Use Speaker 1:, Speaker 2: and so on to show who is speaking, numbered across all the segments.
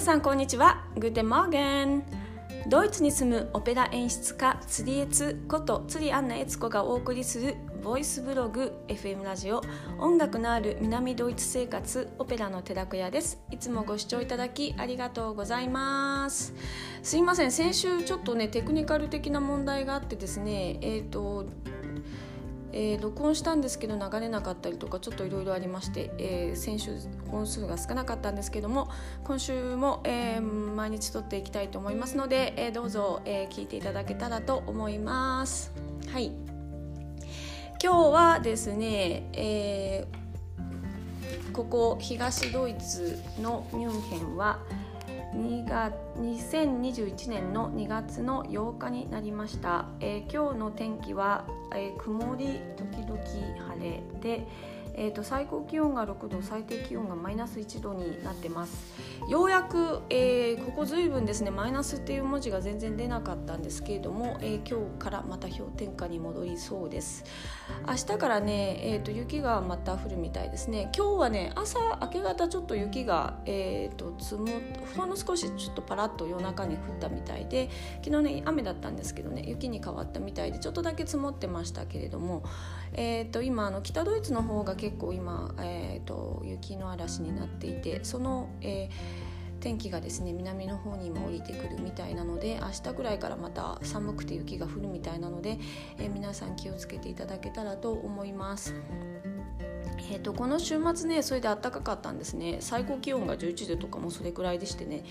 Speaker 1: 皆さんこんにちは。 Guten Morgen ドイツに住むオペラ演出家釣りエツこと釣りアンナエツコがお送りするボイスブログ FM ラジオ。音楽のある南ドイツ生活オペラの寺子屋です。いつもご視聴いただきありがとうございます。すいません。先週ちょっとねテクニカル的な問題があってですねえっ、ー、とえー、録音したんですけど流れなかったりとかちょっといろいろありまして、えー、先週本数が少なかったんですけども今週も、えー、毎日撮っていきたいと思いますので、えどうぞ、え聞いていただけたらと思います。はい今日はですね、えここ東ドイツのミュンヘンは2021年の2月の8日になりました、えー、今日の天気は、えー、曇り時々晴れでえーと、最高気温が6度最低気温がマイナス1度になってます。ようやく、えー、ここずいぶんですねマイナスっていう文字が全然出なかったんですけれども、えー、今日からまた氷点下に戻りそうです。明日からね、えーと、雪がまた降るみたいですね。今日はね朝明け方ちょっと雪が、えーと、積もほんの少しちょっとパラッと夜中に降ったみたいで昨日ね雨だったんですけどね雪に変わったみたいでちょっとだけ積もってましたけれども、えー、と今あの北ドイツの方が結構今、えーと、雪の嵐になっていてその、えー、天気がですね南の方にも降りてくるみたいなので明日ぐらいからまた寒くて雪が降るみたいなので、えー、皆さん気をつけていただけたらと思います。えーと、この週末ねそれで暖かかったんですね最高気温が11度とかもそれくらいでしてね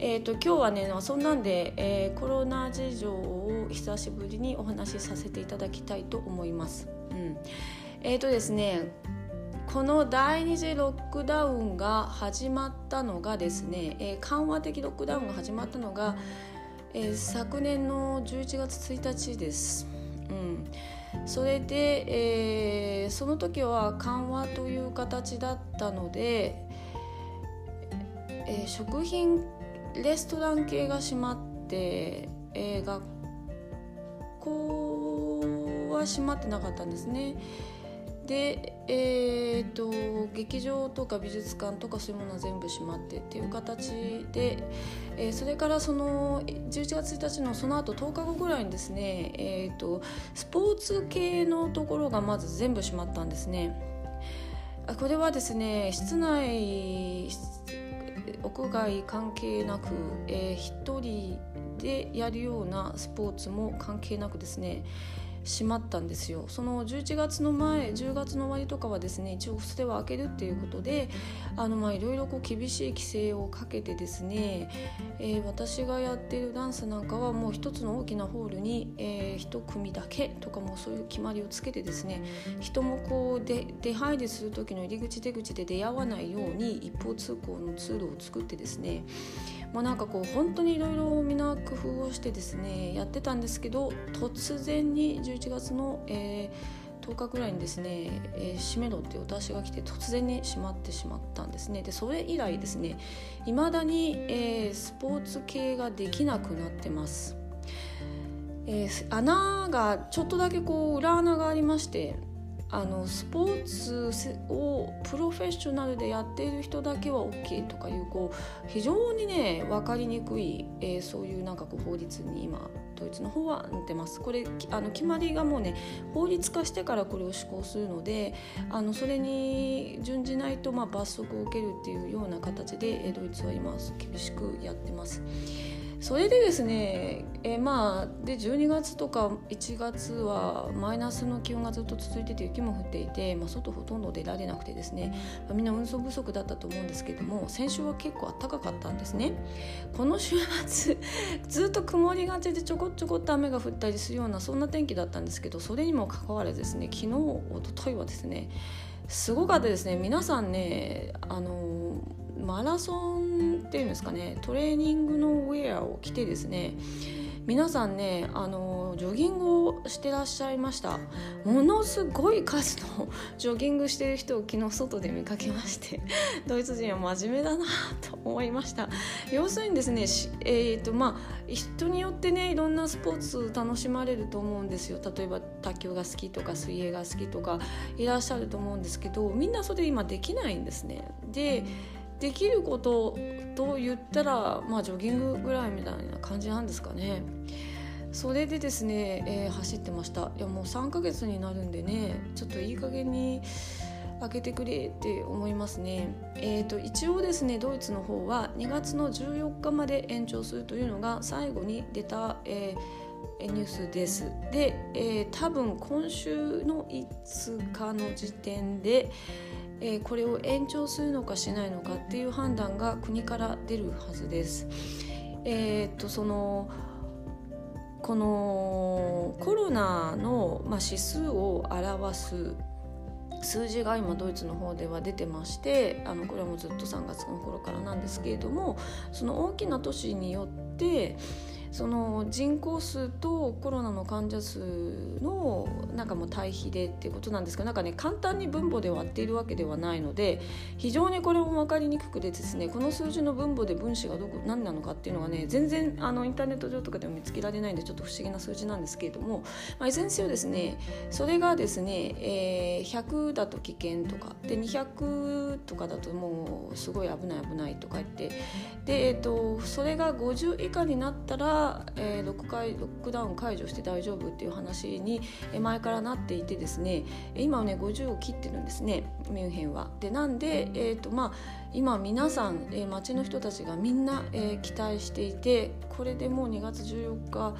Speaker 1: えーと、今日はねそんなんで、えー、コロナ事情を久しぶりにお話しさせていただきたいと思います。うん、えーとですねこの第2次ロックダウンが始まったのがですね、えー、緩和的ロックダウンが始まったのが、えー、昨年の11月1日です。うん、それで、えー、その時は緩和という形だったので、え、食品レストラン系が閉まって、え、学校は閉まってなかったんですね。で、えーと、劇場とか美術館とかそういうものは全部閉まってっていう形で、えー、それからその11月1日のその後10日後ぐらいにですね、えーと、スポーツ系のところがまず全部閉まったんですね。これはですね室内屋外関係なく、えー、1人でやるようなスポーツも関係なくですね閉まったんですよ。その11月の前10月の終わりとかはですね一応それは開けるっていうことでいろいろ厳しい規制をかけてですね、えー、私がやってるダンスなんかはもう一つの大きなホールに、えー、一組だけとかもそういう決まりをつけてですね人もこうで出入りする時の入り口出口で出会わないように一方通行の通路を作ってですねもうなんかこう本当にいろいろみんな工夫をしてですねやってたんですけど突然に11月の、えー、10日ぐらいにですね、えー、閉めろっていうお達しが来て突然に閉まってしまったんですねでそれ以来ですねいまだに、えー、スポーツ系ができなくなってます。えー、穴がちょっとだけこう裏穴がありましてあのスポーツをプロフェッショナルでやっている人だけは OK とかいうこう非常にね分かりにくい、えー、そういうなんかこう法律に今ドイツの方はなってますこれあの決まりがもうね法律化してからこれを施行するのであのそれに準じないとまあ罰則を受けるっていうような形でドイツは今厳しくやってます。それでですね、えー、まあで12月とか1月はマイナスの気温がずっと続いてて雪も降っていて、まあ、外ほとんど出られなくてですね、まあ、みんな運送不足だったと思うんですけども先週は結構暖かかったんですね。この週末 ずっと曇りがちでちょこちょこっと雨が降ったりするようなそんな天気だったんですけどそれにもかかわらずですね昨日おとといはですねすごかったですね。皆さんねあのマラソンっていうんですかねトレーニングのウェアを着てですね皆さんねあのジョギングをしてらっしゃいました。ものすごい数の ジョギングしてる人を昨日外で見かけましてドイツ人は真面目だなと思いました。要するにですねえーとまあ、人によってねいろんなスポーツ楽しまれると思うんですよ。例えば卓球が好きとか水泳が好きとかいらっしゃると思うんですけどみんなそれ今できないんですねでできることと言ったら、まあ、ジョギングぐらいみたいな感じなんですかね。それでですね、えー、走ってましたいやもう3ヶ月になるんでねちょっといい加減に開けてくれって思いますね。えーと、一応ですねドイツの方は2月の14日まで延長するというのが最後に出た、えー、ニュースです。で、えー、多分今週の5日の時点で、えー、これを延長するのかしないのかっていう判断が国から出るはずです。えーとそのこのコロナの、まあ、指数を表す数字が今ドイツの方では出てましてあのこれもずっと3月の頃からなんですけれどもその大きな都市によってその人口数とコロナの患者数のなんかもう対比でっていうことなんですけどなんかね簡単に分母で割っているわけではないので非常にこれも分かりにくくてですねこの数字の分母で分子がどこ何なのかっていうのがね全然あのインターネット上とかでも見つけられないんでちょっと不思議な数字なんですけれども、まあ、いずれにせよですねそれがですね、えー、100だと危険とかで200とかだともうすごい危ない危ないとか言ってで、えーとそれが50以下になったらえー、ロックロックダウン解除して大丈夫っていう話に前からなっていてですね今はね50を切ってるんですねミュンヘンは。でなんで、えーとまあ、今皆さん、えー、町の人たちがみんな、えー、期待していてこれでもう2月14日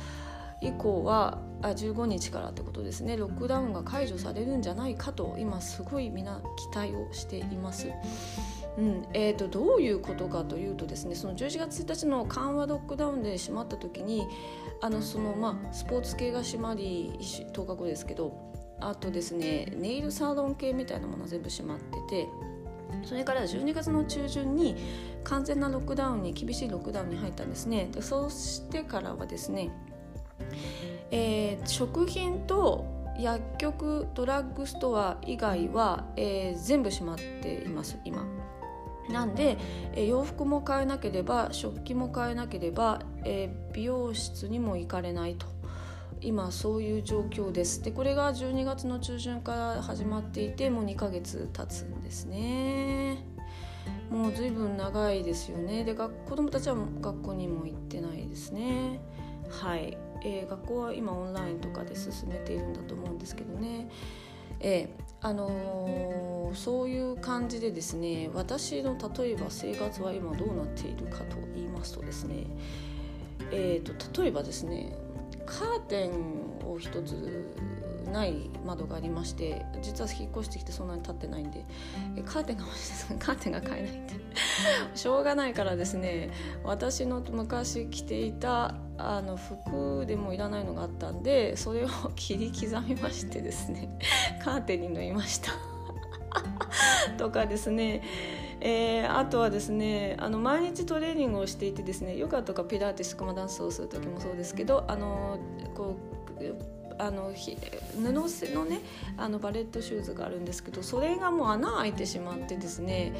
Speaker 1: 以降はあ15日からってことですねロックダウンが解除されるんじゃないかと今すごいみんな期待をしています。うんえーと、どういうことかというとですねその11月1日の緩和ロックダウンで閉まった時にあのその、まあ、スポーツ系が閉まり10日後ですけどあとですねネイルサロン系みたいなものは全部閉まっててそれから12月の中旬に完全なロックダウンに厳しいロックダウンに入ったんですねでそうしてからはですね、えー、食品と薬局ドラッグストア以外は、えー、全部閉まっています今。なんで、え洋服も買えなければ食器も買えなければ、え美容室にも行かれないと。今そういう状況です。でこれが12月の中旬から始まっていてもう2ヶ月経つんですね。もう随分長いですよね。で子どもたちは学校にも行ってないですね。はい、えー、学校は今オンラインとかで進めているんだと思うんですけどね。えーあのー、そういう感じでですね私の例えば生活は今どうなっているかと言いますとですね、えーと、例えばですねカーテンを一つない窓がありまして実は引っ越してきてそんなに経ってないんでカーテンが カーテンが買えないんで しょうがないからですね私の昔着ていたあの服でもいらないのがあったんでそれを切り刻みましてですね カーテンに縫いました。とかですねえー、あとはですねあの毎日トレーニングをしていてですねヨガとかピラティスクマダンスをする時もそうですけどあのこうあの布製のねあのバレットシューズがあるんですけどそれがもう穴開いてしまってですね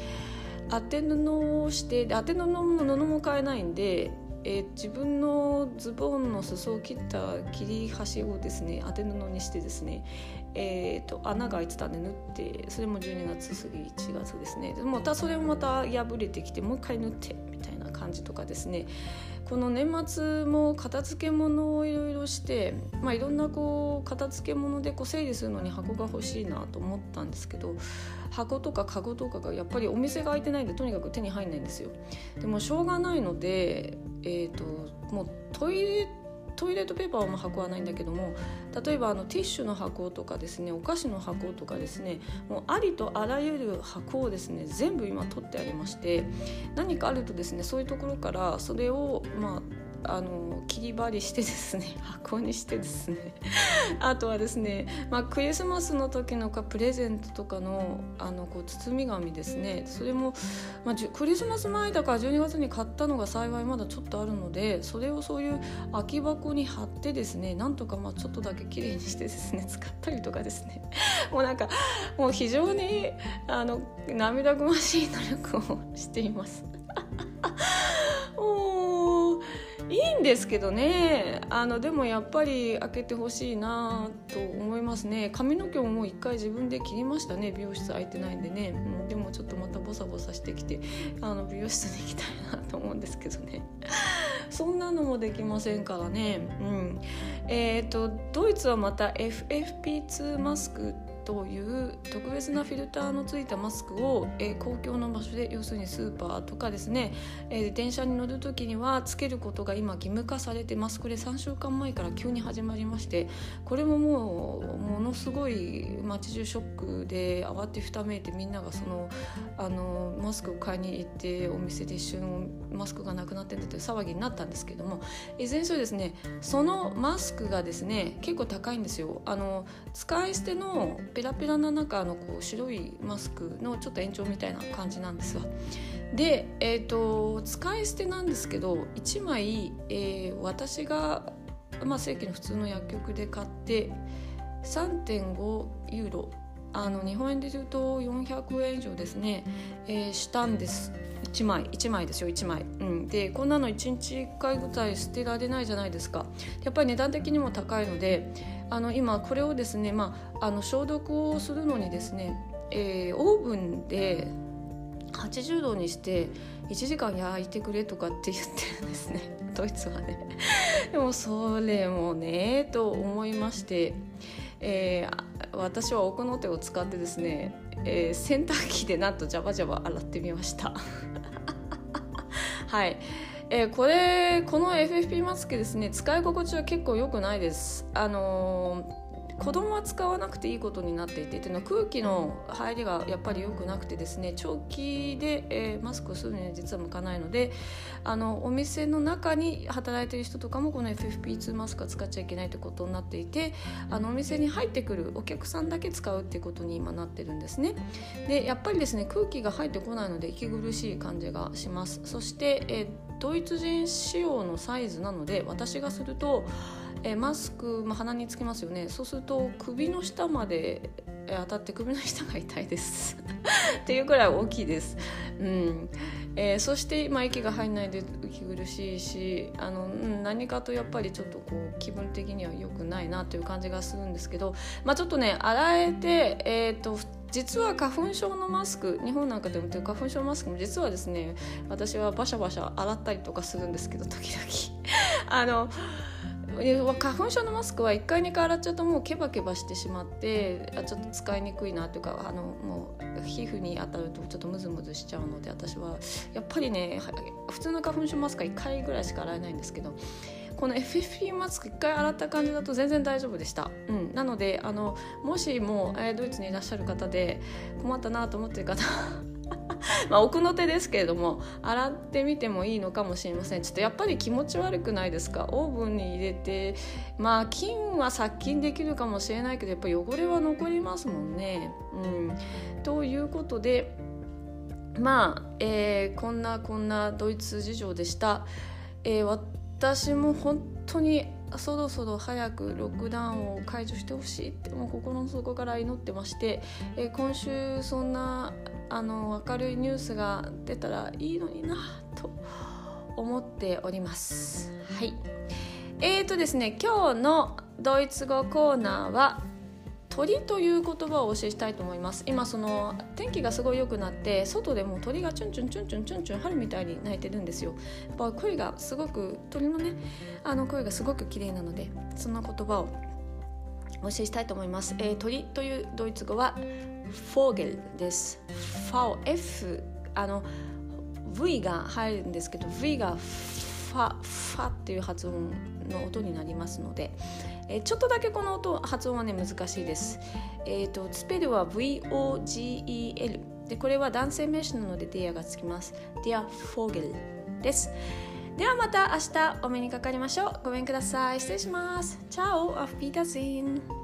Speaker 1: 当て布をして当て布も布も買えないんでえー、自分のズボンの裾を切った切り端をですね当て布にしてですね、えーと、穴が開いてたんで縫ってそれも12月過ぎ1月ですね。またそれもまた破れてきてもう一回縫ってみたいな感じとかですねこの年末も片付け物をいろいろして、まあ、いろんなこう片付け物でこう整理するのに箱が欲しいなと思ったんですけど箱とかカゴとかがやっぱりお店が開いてないんでとにかく手に入んないんですよ。でもしょうがないので、えーと、もうトイレトイレットペーパーも箱はないんだけども例えばあのティッシュの箱とかですねお菓子の箱とかですねもうありとあらゆる箱をですね全部今取ってありまして何かあるとですねそういうところからそれをまああの切り張りしてですね 箱にしてですね。あとはですね、まあ、クリスマスの時のかプレゼントとかのあのこう包み紙ですね。それも、まあ、クリスマス前だから12月に買ったのが幸いまだちょっとあるのでそれをそういう空き箱に貼ってですねなんとかまあちょっとだけ綺麗にしてですね使ったりとかですね。もうなんかもう非常にあの涙ぐましい努力をしています。いいんですけどね。あのでもやっぱり開けてほしいなと思いますね。髪の毛ももう一回自分で切りましたね。美容室空いてないんでね、うん、でもちょっとまたボサボサしてきてあの美容室に行きたいなと思うんですけどね。そんなのもできませんからね。うん。えっ、ー、とドイツはまた FFP2 マスクという特別なフィルターのついたマスクを、え、公共の場所で要するにスーパーとかですね、え、電車に乗る時にはつけることが今義務化されてますこれ3週間前から急に始まりましてこれももうものすごい街中ショックで慌てふためいてみんながそのあのマスクを買いに行ってお店で一瞬マスクがなくなってんだという騒ぎになったんですけどもいずれにせよですねそのマスクがですね結構高いんですよ。あの使い捨てのペラペラな中のこう白いマスクのちょっと延長みたいな感じなんですわ。で、えーと、使い捨てなんですけど1枚、えー、私が、まあ、正規の普通の薬局で買って3.5ユーロ。あの日本円で言うと400円以上ですね、えー、したんです。1枚1枚ですよ1枚、うん、でこんなの1日1回ぐらい捨てられないじゃないですか。やっぱり値段的にも高いのであの今これをですね、まあ、あの消毒をするのにですね、えー、オーブンで80度にして1時間焼いてくれとかって言ってるんですね。ドイツはね。でもそれもねと思いまして、えー、私は奥の手を使ってですね、えー、洗濯機でなんとジャバジャバ洗ってみました。はい。えー、これこの FFP マスクですね使い心地は結構良くないです。あのー子供は使わなくていいことになっていてっていうのは空気の入りがやっぱり良くなくてですね長期で、えー、マスクをするには実は向かないのであのお店の中に働いてる人とかもこの FFP2 マスクは使っちゃいけないということになっていてあのお店に入ってくるお客さんだけ使うっていうことに今なってるんですね。でやっぱりですね空気が入ってこないので息苦しい感じがします。そして、えー、ドイツ人仕様のサイズなので私がするとえマスク、まあ、鼻につきますよね。そうすると首の下まで当たって首の下が痛いです。っていうくらい大きいです、うん。えー、そして、まあ、息が入んないで息苦しいしあの、うん、何かとやっぱりちょっとこう気分的には良くないなという感じがするんですけど、まあ、ちょっとね洗えて、えーと、実は花粉症のマスク日本なんかでも売ってる花粉症マスクも実はですね私はバシャバシャ洗ったりとかするんですけど時々。あの花粉症のマスクは1回2回洗っちゃうともうケバケバしてしまってあちょっと使いにくいなというかあのもう皮膚に当たるとちょっとムズムズしちゃうので私はやっぱりね普通の花粉症マスクは1回ぐらいしか洗えないんですけどこの FFP マスク1回洗った感じだと全然大丈夫でした、うん、なのであのもしも、えー、ドイツにいらっしゃる方で困ったなと思ってる方 ま奥の手ですけれども洗ってみてもいいのかもしれませんちょっとやっぱり気持ち悪くないですか？オーブンに入れてまあ菌は殺菌できるかもしれないけどやっぱ汚れは残りますもんね。うん、ということでまあ、えー、こんなこんなドイツ事情でした。えー、私も本当にそろそろ早くロックダウンを解除してほしいってもう心の底から祈ってまして、えー、今週そんなあの明るいニュースが出たらいいのになと思っております。はい。えーとですね、今日のドイツ語コーナーは鳥という言葉をお教えしたいと思います。今その天気がすごい良くなって外でも鳥がチュンチュンチュンチュンチュンチュン春みたいに鳴いてるんですよ。やっぱ声がすごく鳥のねあの声がすごく綺麗なのでそんな言葉をお教えしたいと思います、えー、鳥というドイツ語はフォーゲルですファオ F あの V が入るんですけど V がファファっていう発音の音になりますので、えー、ちょっとだけこの音発音はね難しいです。えっ、ー、とスペルは VOGEL でこれは男性名詞なので der がつきます。 der Vogel です。ではまた明日お目にかかりましょう。ごめんください。失礼します。 Tschau、auf Wiedersehen。